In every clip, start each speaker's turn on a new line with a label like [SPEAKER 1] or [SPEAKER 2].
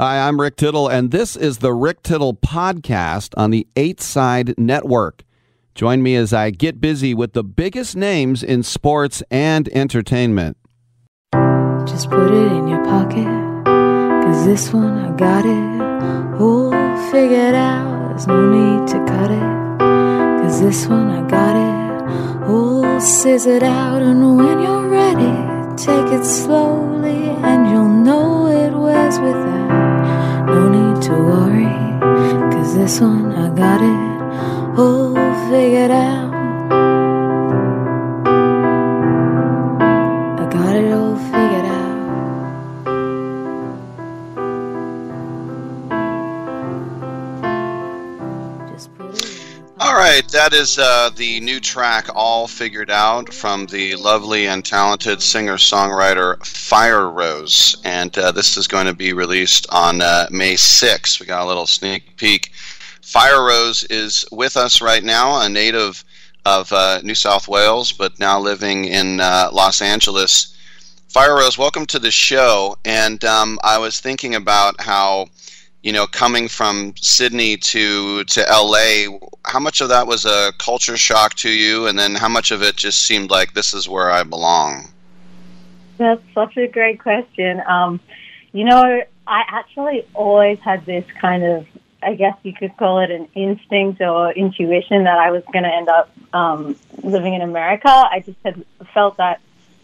[SPEAKER 1] Hi, I'm Rick Tittle, and this is the Rick Tittle Podcast on the Eight Side Network. Join me as I get busy with the biggest names in sports and entertainment.
[SPEAKER 2] Just put it in your pocket, cause this one I got it all figured out. There's no need to cut it, cause this one I got it all scissored out. And when you're ready, take it slowly, and you'll know it wears with that. No need to worry, cause this one I got it all figured out.
[SPEAKER 3] That is uh, the new track, All Figured Out, from the lovely and talented singer songwriter Firerose. And uh, this is going to be released on uh, May 6th. We got a little sneak peek. Firerose is with us right now, a native of uh, New South Wales, but now living in uh, Los Angeles. Firerose, welcome to the show. And um, I was thinking about how you know, coming from Sydney to to LA, how much of that was a culture shock to you, and then how much of it just seemed like this is where I belong?
[SPEAKER 4] That's such a great question. Um, you know, I actually always had this kind of, I guess you could call it an instinct or intuition that I was going to end up um, living in America. I just had felt that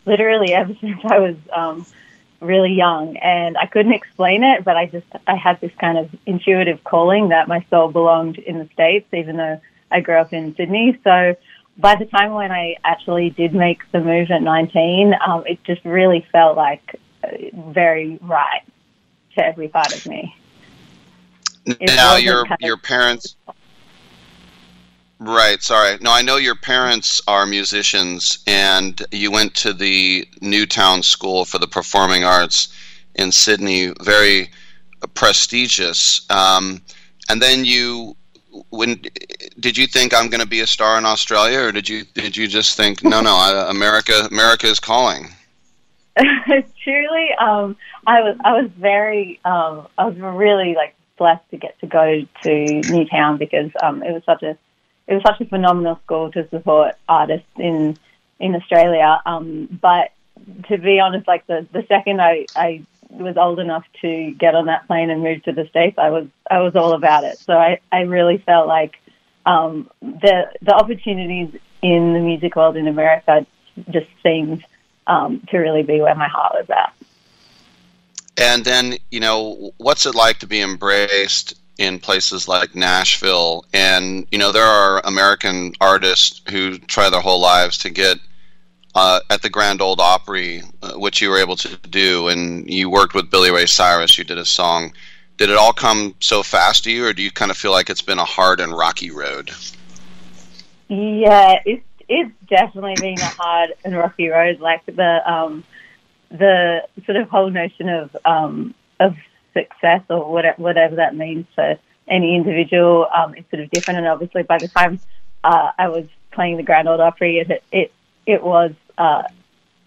[SPEAKER 4] literally ever since I was um, really young, and I couldn't explain it, but I just I had this kind of intuitive calling that my soul belonged in the states, even though I grew up in Sydney. So by the time when I actually did make the move at 19, um, it just really felt like uh, very right to every part of me. It
[SPEAKER 3] now your your parents right sorry. No i know your parents are musicians and you went to the newtown school for the performing arts in sydney very prestigious. Um, and then you when did you think i'm going to be a star in australia or did you did you just think no no I, america america is calling
[SPEAKER 4] truly um i was i was very um i was really like blessed to get to go to newtown because um it was such a it was such a phenomenal school to support artists in in australia um but to be honest like the the second i i was old enough to get on that plane and move to the states i was i was all about it so i i really felt like um the the opportunities in the music world in america just seemed um, to really be where my heart was at.
[SPEAKER 3] And then, you know, what's it like to be embraced in places like Nashville? And, you know, there are American artists who try their whole lives to get uh, at the Grand Ole Opry, uh, which you were able to do. And you worked with Billy Ray Cyrus, you did a song. Did it all come so fast to you, or do you kind of feel like it's been a hard and rocky road?
[SPEAKER 4] Yeah, it's it's definitely been a hard and rocky road. Like the um, the sort of whole notion of um, of success or whatever, whatever that means for any individual um, is sort of different. And obviously, by the time uh, I was playing the Grand Ole Opry, it it it was uh,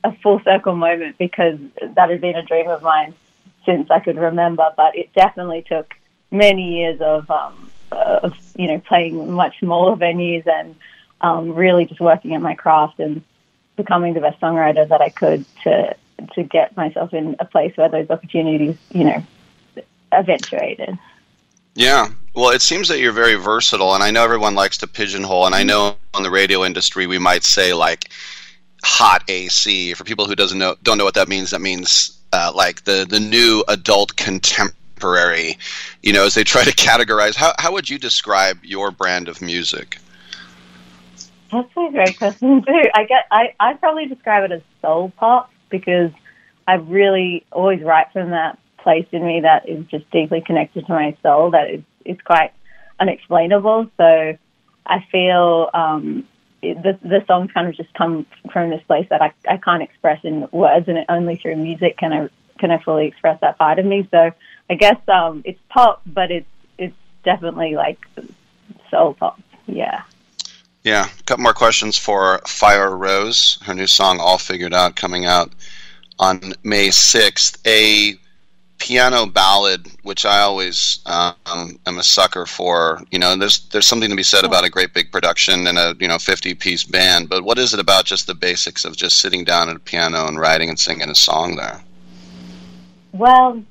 [SPEAKER 4] a full circle moment because that had been a dream of mine since I could remember. But it definitely took many years of um, of you know playing much smaller venues and um, really just working at my craft and becoming the best songwriter that I could to to get myself in a place where those opportunities, you know, eventuated.
[SPEAKER 3] Yeah. Well, it seems that you're very versatile, and I know everyone likes to pigeonhole, and I know on the radio industry we might say like hot AC. For people who doesn't know don't know what that means, that means uh, like the the new adult contemporary. You know, as they try to categorize, how how would you describe your brand of music?
[SPEAKER 4] That's a great question too. I get I I probably describe it as soul pop because I really always write from that place in me that is just deeply connected to my soul that is, is quite unexplainable. So I feel um, the, the songs kind of just come from this place that I, I can't express in words, and only through music can I can I fully express that part of me. So I guess um, it's pop, but it's it's definitely like soul pop. Yeah.
[SPEAKER 3] Yeah, a couple more questions for Firerose. Her new song, All Figured Out, coming out on May 6th. A piano ballad, which I always um, am a sucker for. You know, there's there's something to be said about a great big production and a you know 50 piece band. But what is it about just the basics of just sitting down at a piano and writing and singing a song there?
[SPEAKER 4] Well,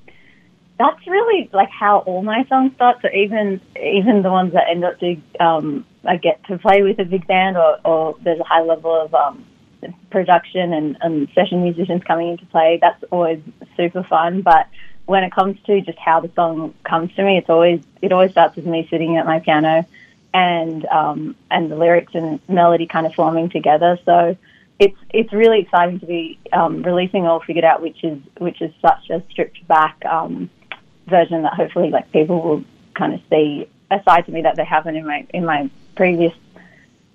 [SPEAKER 4] that's really like how all my songs start. So even even the ones that end up to um, I get to play with a big band or, or there's a high level of um, production and, and session musicians coming into play. That's always super fun. But when it comes to just how the song comes to me, it's always it always starts with me sitting at my piano and um, and the lyrics and melody kind of forming together. So it's it's really exciting to be um, releasing all figured out, which is which is such a stripped back um, version that hopefully like people will kind of see a side to me that they haven't in my in my previous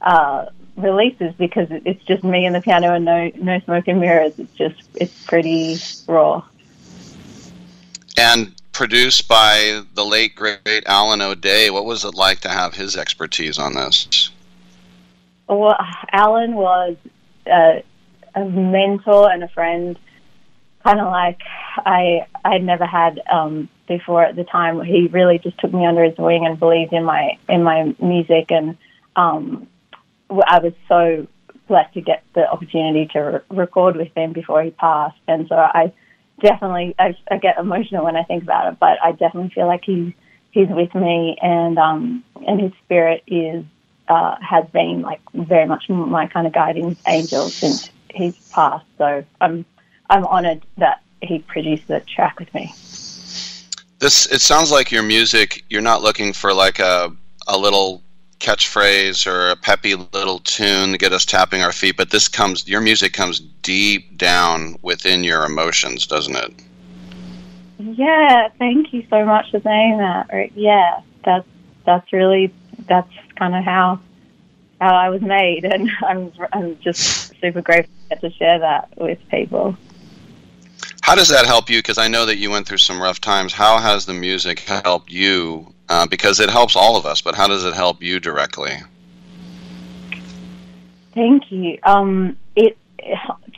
[SPEAKER 4] uh, releases because it's just me and the piano and no no smoke and mirrors. It's just it's pretty raw
[SPEAKER 3] and produced by the late great Alan O'Day. What was it like to have his expertise on this?
[SPEAKER 4] Well, Alan was a, a mentor and a friend, kind of like I I had never had um, before at the time. He really just took me under his wing and believed in my in my music, and um, I was so blessed to get the opportunity to re- record with him before he passed, and so I definitely I, I get emotional when I think about it, but I definitely feel like he's he's with me, and um, and his spirit is uh, has been like very much my kind of guiding angel since he's passed. So I'm I'm honoured that he produced the track with me.
[SPEAKER 3] This it sounds like your music. You're not looking for like a a little catchphrase or a peppy little tune to get us tapping our feet, but this comes, your music comes deep down within your emotions, doesn't it?
[SPEAKER 4] Yeah, thank you so much for saying that. Yeah, that's that's really that's kind of how how I was made, and I'm I'm just super grateful to share that with people.
[SPEAKER 3] How does that help you? Because I know that you went through some rough times. How has the music helped you uh, because it helps all of us. But how does it help you directly?
[SPEAKER 4] Thank you. Um, it,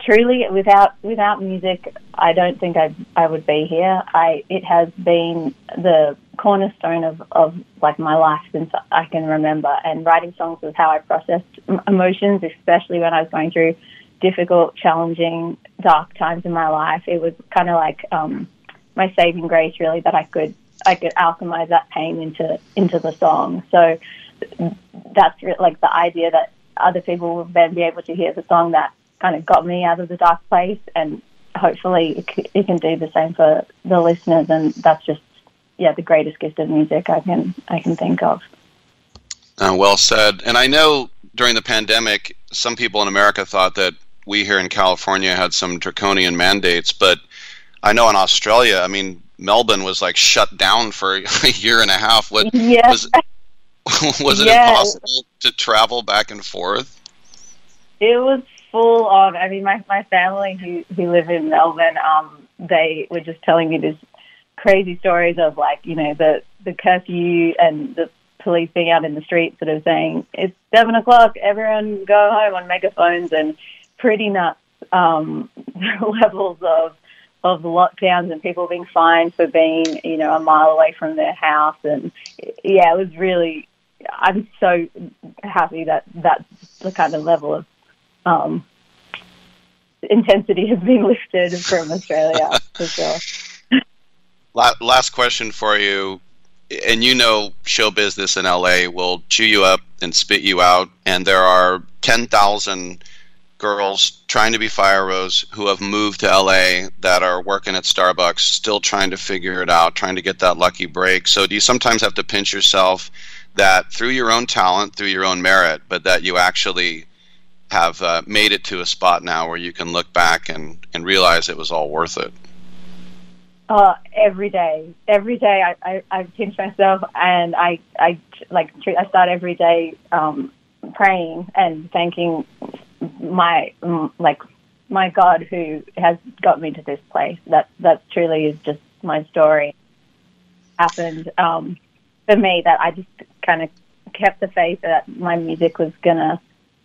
[SPEAKER 4] truly without without music, I don't think I I would be here. I it has been the cornerstone of, of like my life since I can remember. And writing songs was how I processed emotions, especially when I was going through difficult, challenging, dark times in my life. It was kind of like um, my saving grace, really, that I could I could alchemize that pain into into the song. So that's like the idea that other people will then be able to hear the song that kind of got me out of the dark place, and hopefully it, c- it can do the same for the listeners. And that's just yeah the greatest gift of music I can I can think of.
[SPEAKER 3] Uh, well said. And I know during the pandemic, some people in America thought that we here in California had some draconian mandates, but I know in Australia, I mean, Melbourne was like shut down for a year and a half. What
[SPEAKER 4] yeah.
[SPEAKER 3] was was it yeah. impossible to travel back and forth?
[SPEAKER 4] It was full on. I mean, my my family who who live in Melbourne, um, they were just telling me these crazy stories of like you know the the curfew and the police being out in the streets, sort of saying it's seven o'clock, everyone go home on megaphones, and pretty nuts um, levels of of lockdowns and people being fined for being you know a mile away from their house, and yeah, it was really. I'm so happy that that's the kind of level of um, intensity has been lifted from Australia for sure.
[SPEAKER 3] Last question for you, and you know, show business in LA will chew you up and spit you out, and there are ten thousand girls trying to be Firerose who have moved to LA that are working at Starbucks, still trying to figure it out, trying to get that lucky break. So, do you sometimes have to pinch yourself that through your own talent, through your own merit, but that you actually have uh, made it to a spot now where you can look back and, and realize it was all worth it?
[SPEAKER 4] Uh, every day, every day, I, I, I pinch myself and I, I like I start every day um, praying and thanking my like my God who has got me to this place. That that truly is just my story. Happened um, for me that I just kind of kept the faith that my music was gonna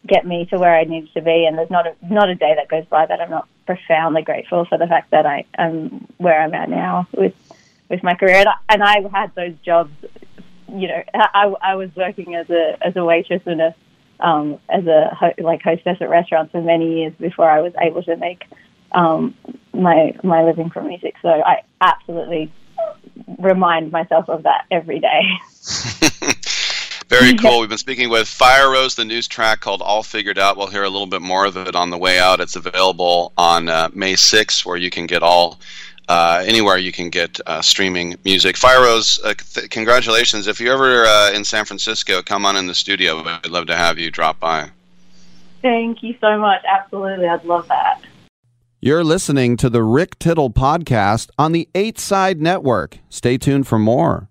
[SPEAKER 4] get me to where I needed to be. And there's not a not a day that goes by that I'm not profoundly grateful for the fact that I am where I'm at now with with my career. And I, and I had those jobs. You know, I, I was working as a as a waitress and a um, as a ho- like hostess at restaurants for many years before I was able to make um, my my living from music. So I absolutely remind myself of that every day.
[SPEAKER 3] Very cool. We've been speaking with Firerose, the news track called All Figured Out. We'll hear a little bit more of it on the way out. It's available on uh, May 6th, where you can get all. Uh, anywhere you can get uh, streaming music. Firerose, uh, th- congratulations. If you're ever uh, in San Francisco, come on in the studio. I'd love to have you drop by.
[SPEAKER 4] Thank you so much. Absolutely. I'd love that.
[SPEAKER 1] You're listening to the Rick Tittle podcast on the Eight Side Network. Stay tuned for more.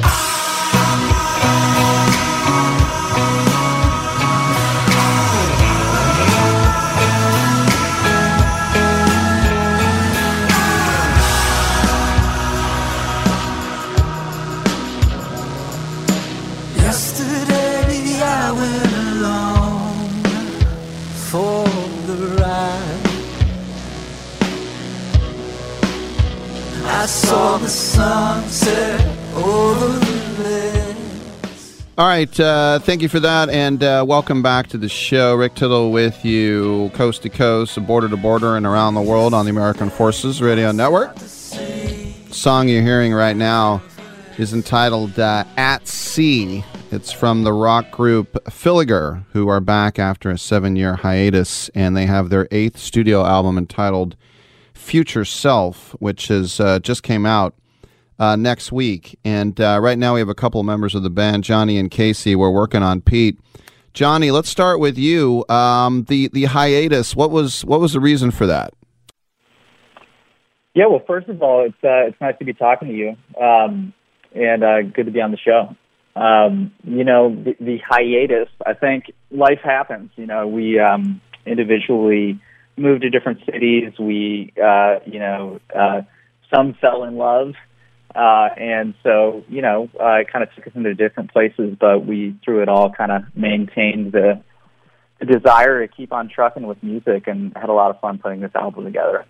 [SPEAKER 5] Yesterday
[SPEAKER 1] right. Uh, thank you for that. And uh, welcome back to the show. Rick Tittle with you, coast to coast, border to border, and around the world on the American Forces Radio Network. The song you're hearing right now is entitled uh, At Sea. It's from the rock group Filligar, who are back after a seven year hiatus, and they have their eighth studio album entitled Future Self, which has uh, just came out uh, next week. And uh, right now we have a couple of members of the band, Johnny and Casey. We're working on Pete. Johnny, let's start with you. Um, the the hiatus. What was what was the reason for that?
[SPEAKER 6] Yeah, well, first of all, it's uh, it's nice to be talking to you, um, and uh, good to be on the show. Um, you know, the, the hiatus. I think life happens. You know, we um, individually moved to different cities. We, uh, you know, uh, some fell in love, uh, and so you know, uh, it kind of took us into different places. But we, through it all, kind of maintained the, the desire to keep on trucking with music, and had a lot of fun putting this album together.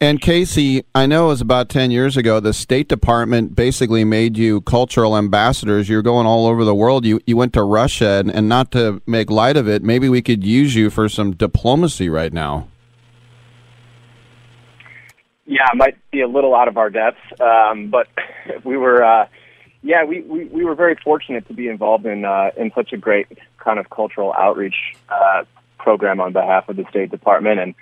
[SPEAKER 1] And Casey, I know it was about 10 years ago, the State Department basically made you cultural ambassadors. You're going all over the world. You, you went to Russia, and, and not to make light of it, maybe we could use you for some diplomacy right now.
[SPEAKER 7] Yeah, might be a little out of our depths, um, but we were, uh, yeah, we, we, we were very fortunate to be involved in uh, in such a great kind of cultural outreach uh, program on behalf of the State Department, and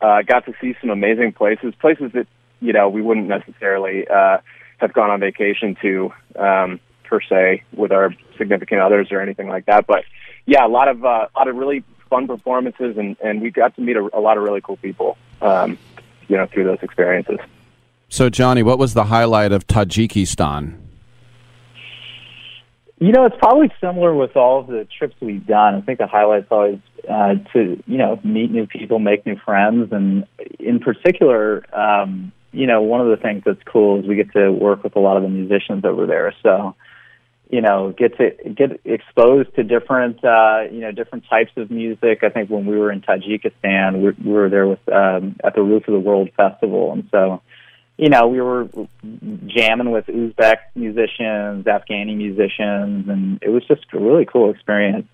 [SPEAKER 7] uh, got to see some amazing places, places that you know we wouldn't necessarily uh, have gone on vacation to um, per se with our significant others or anything like that. But yeah, a lot of uh, a lot of really fun performances, and and we got to meet a, a lot of really cool people, um, you know, through those experiences.
[SPEAKER 1] So, Johnny, what was the highlight of Tajikistan?
[SPEAKER 6] You know, it's probably similar with all of the trips we've done. I think the highlight's always uh, to you know meet new people, make new friends, and in particular, um, you know, one of the things that's cool is we get to work with a lot of the musicians over there. So, you know, get to get exposed to different uh, you know different types of music. I think when we were in Tajikistan, we, we were there with um, at the Roof of the World festival, and so you know, we were jamming with Uzbek musicians, Afghani musicians, and it was just a really cool experience.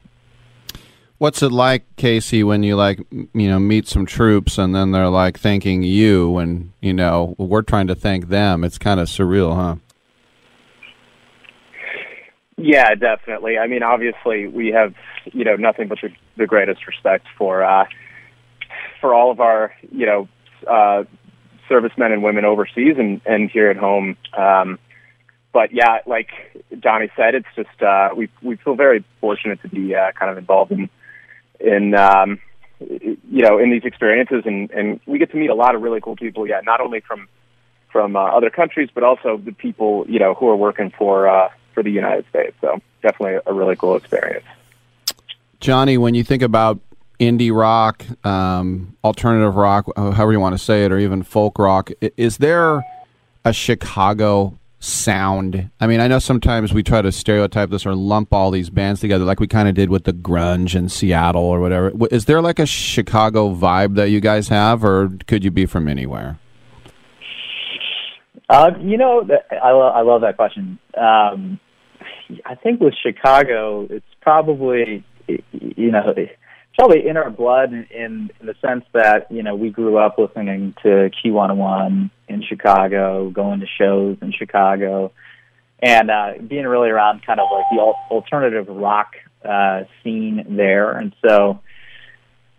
[SPEAKER 1] What's it like, Casey, when you like you know meet some troops and then they're like thanking you, and you know we're trying to thank them? It's kind of surreal, huh?
[SPEAKER 7] Yeah, definitely. I mean, obviously, we have you know nothing but the, the greatest respect for uh, for all of our you know uh, servicemen and women overseas and, and here at home. Um, but yeah, like Johnny said, it's just uh, we we feel very fortunate to be uh, kind of involved in in um, you know in these experiences, and and we get to meet a lot of really cool people. Yeah, not only from from uh, other countries, but also the people you know who are working for uh, for the United States. So definitely a really cool experience.
[SPEAKER 1] Johnny, when you think about indie rock, um, alternative rock, however you want to say it, or even folk rock. Is there a Chicago sound? I mean, I know sometimes we try to stereotype this or lump all these bands together, like we kind of did with the grunge in Seattle or whatever. Is there like a Chicago vibe that you guys have, or could you be from anywhere?
[SPEAKER 6] Uh, you know, I, lo- I love that question. Um, I think with Chicago, it's probably you know probably in our blood in, in the sense that you know we grew up listening to Q101 in Chicago, going to shows in Chicago, and uh, being really around kind of like the alternative rock uh, scene there. And so,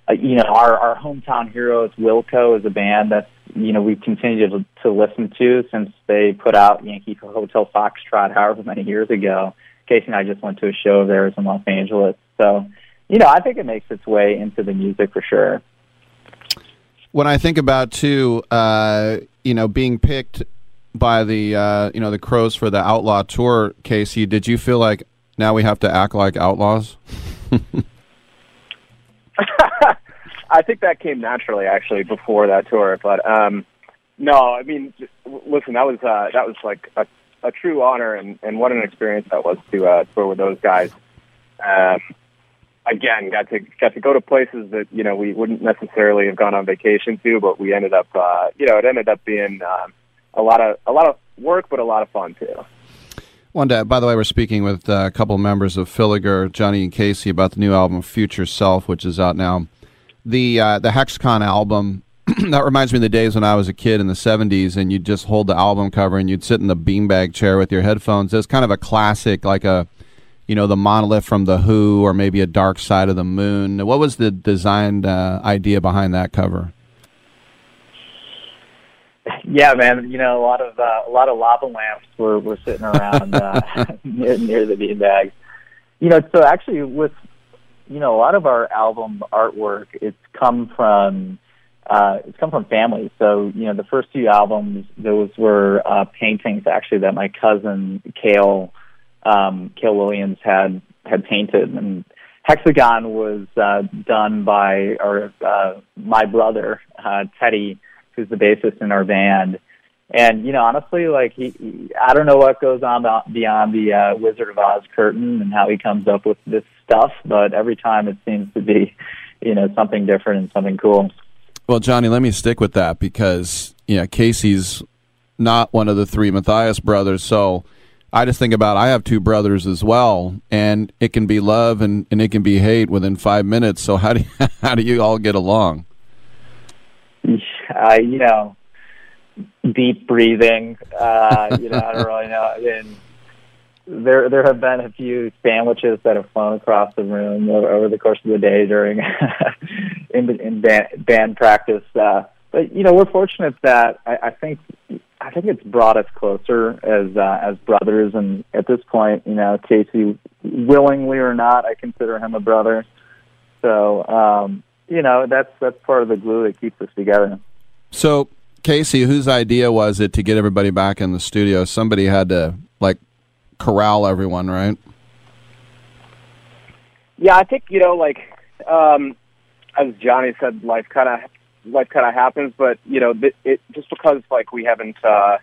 [SPEAKER 6] uh, you know, our our hometown heroes, Wilco, is a band that you know we've continued to, to listen to since they put out Yankee Hotel Foxtrot however many years ago. Casey and I just went to a show of theirs in Los Angeles, so you know, I think it makes its way into the music for sure.
[SPEAKER 1] When I think about too, uh, you know, being picked by the uh, you know the Crows for the Outlaw tour, Casey, did you feel like now we have to act like outlaws?
[SPEAKER 7] I think that came naturally, actually, before that tour. But um, no, I mean, listen, that was uh, that was like a, a true honor, and, and what an experience that was to uh, tour with those guys. Um, again got to got to go to places that you know we wouldn't necessarily have gone on vacation to, but we ended up uh, you know it ended up being um, a lot of a lot of work, but a lot of fun too.
[SPEAKER 1] One day, by the way, we're speaking with uh, a couple members of Filligar, Johnny and Casey, about the new album "Future Self," which is out now. The uh, the Hexagon album that reminds me of the days when I was a kid in the '70s, and you'd just hold the album cover and you'd sit in the beanbag chair with your headphones. It's kind of a classic, like a you know, the monolith from the Who, or maybe a Dark Side of the Moon. What was the design uh, idea behind that cover?
[SPEAKER 6] Yeah, man. You know, a lot of uh, a lot of lava lamps were were sitting around uh, near, near the beanbag. You know, so actually, with you know, a lot of our album artwork, it's come from uh, it's come from family. So, you know, the first two albums, those were uh, paintings actually that my cousin Cale um, Cale Williams had had painted, and Hexagon was uh, done by our uh, my brother uh, Teddy, who's the bassist in our band. And you know, honestly, like he, he I don't know what goes on beyond the uh, Wizard of Oz curtain and how he comes up with this stuff, but every time it seems to be, you know, something different and something cool.
[SPEAKER 1] Well, Johnny, let me stick with that because yeah, Casey's not one of the three Mathias brothers. So I just think about I have two brothers as well, and it can be love and, and it can be hate within five minutes. So how do you, how do you all get along?
[SPEAKER 6] Uh, you know, deep breathing. Uh, you know, I don't really know. And there there have been a few sandwiches that have flown across the room over, over the course of the day during in, in band, band practice. Uh, but you know, we're fortunate that I, I think I think it's brought us closer as uh, as brothers. And at this point, you know, Casey, willingly or not, I consider him a brother. So um, you know, that's that's part of the glue that keeps us together.
[SPEAKER 1] So Casey, whose idea was it to get everybody back in the studio? Somebody had to like corral everyone, right?
[SPEAKER 7] Yeah, I think you know, like um, as Johnny said, life kind of life kind of happens, but you know, it, it just because like we haven't uh,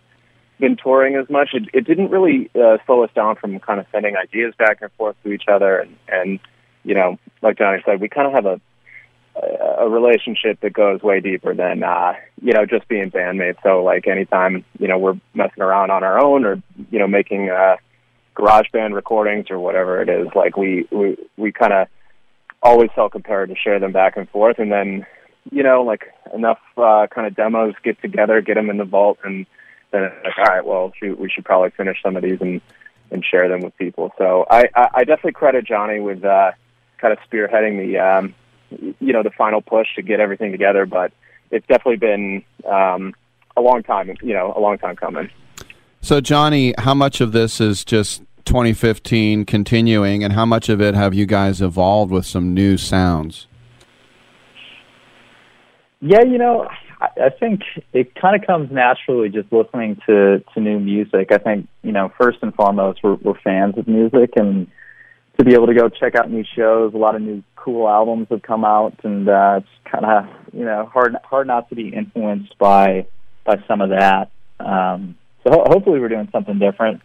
[SPEAKER 7] been touring as much, it, it didn't really uh, slow us down from kind of sending ideas back and forth to each other, and and you know, like Johnny said, we kind of have a a relationship that goes way deeper than uh you know just being bandmates so like anytime you know we're messing around on our own or you know making uh garage band recordings or whatever it is like we we we kind of always felt compelled to share them back and forth. And then you know like enough uh kind of demos get together get them in the vault and then it's like all right well shoot we should probably finish some of these and and share them with people. So i i, I definitely credit johnny with uh kind of spearheading the um you know the final push to get everything together but it's definitely been um a long time you know a long time coming
[SPEAKER 1] So, Johnny, how much of this is just 2015 continuing, and how much of it have you guys evolved with some new sounds?
[SPEAKER 6] Yeah, you know, I, think it kind of comes naturally just listening to to new music. I think you know, first and foremost, we're, we're fans of music, and to be able to go check out new shows, a lot of new cool albums have come out, and uh, it's kind of you know hard hard not to be influenced by by some of that. Um, so ho- hopefully, we're doing something different.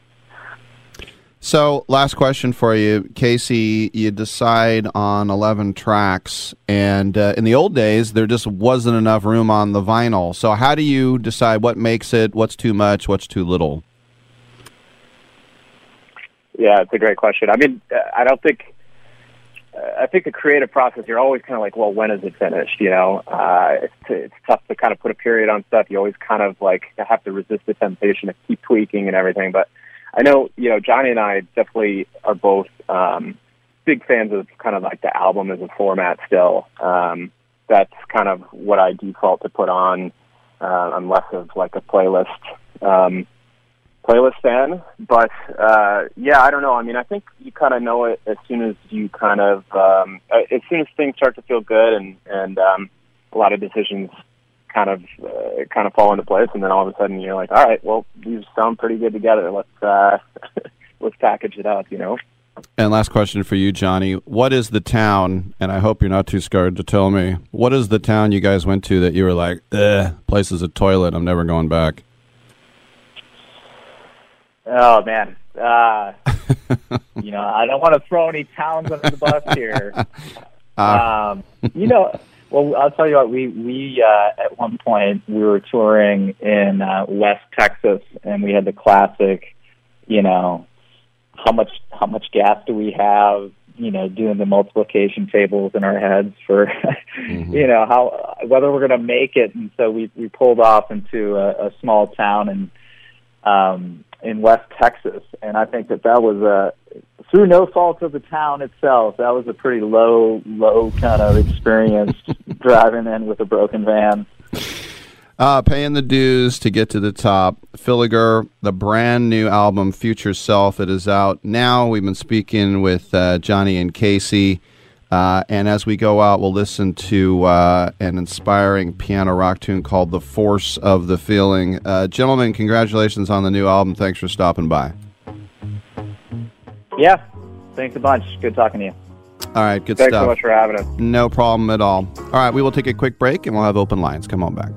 [SPEAKER 1] So, last question for you, Casey. You decide on 11 tracks, and uh, in the old days, there just wasn't enough room on the vinyl. So, how do you decide what makes it, what's too much, what's too little?
[SPEAKER 7] Yeah, it's a great question. I mean, uh, I don't think. I think the creative process, you're always kind of like, well, when is it finished? You know, uh, it's, it's tough to kind of put a period on stuff. You always kind of like have to resist the temptation to keep tweaking and everything. But I know, you know, Johnny and I definitely are both um, big fans of kind of like the album as a format still. Um, that's kind of what I default to put on. Uh, I'm less of like a playlist um, playlist fan, but uh, yeah, I don't know. I mean, I think you kind of know it as soon as you kind of um, as soon as things start to feel good and and um, a lot of decisions kind of uh, kind of fall into place, and then all of a sudden you're like, all right, well, these sound pretty good together. Let's uh, let's package it up, you know.
[SPEAKER 1] And last question for you, Johnny. What is the town, and I hope you're not too scared to tell me, what is the town you guys went to that you were like, eh, place is a toilet, I'm never going back?
[SPEAKER 6] Oh man, uh, you know, I don't want to throw any towns under the bus here. Um, you know, well, I'll tell you what. We we uh, at one point we were touring in uh, West Texas, and we had the classic, you know, how much how much gas do we have? You know, doing the multiplication tables in our heads for, you know, how whether we're going to make it. And so we we pulled off into a, a small town and um, in West Texas, and I think that that was a through no fault of the town itself. That was a pretty low, low kind of experience driving in with a broken van.
[SPEAKER 1] Uh, paying the dues to get to the top. Filligar, the brand new album, Future Self, it is out now. We've been speaking with uh, Johnny and Casey. Uh, and as we go out, we'll listen to uh, an inspiring piano rock tune called The Force of the Feeling. Uh, gentlemen, congratulations on the new album. Thanks for stopping by.
[SPEAKER 6] Yeah, thanks a bunch. Good talking to you.
[SPEAKER 1] All right, good
[SPEAKER 7] Thanks
[SPEAKER 1] stuff.
[SPEAKER 7] Thanks so much for having us.
[SPEAKER 1] No problem at all. All right, we will take a quick break and we'll have open lines. Come on back.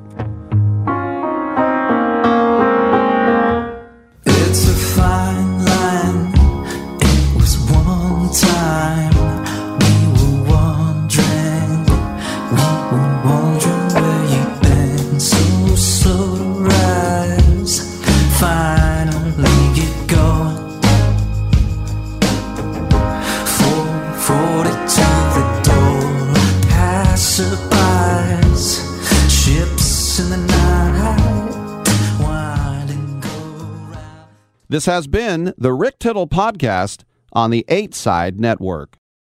[SPEAKER 1] This has been the Rick Tittle Podcast on the 8 Side Network.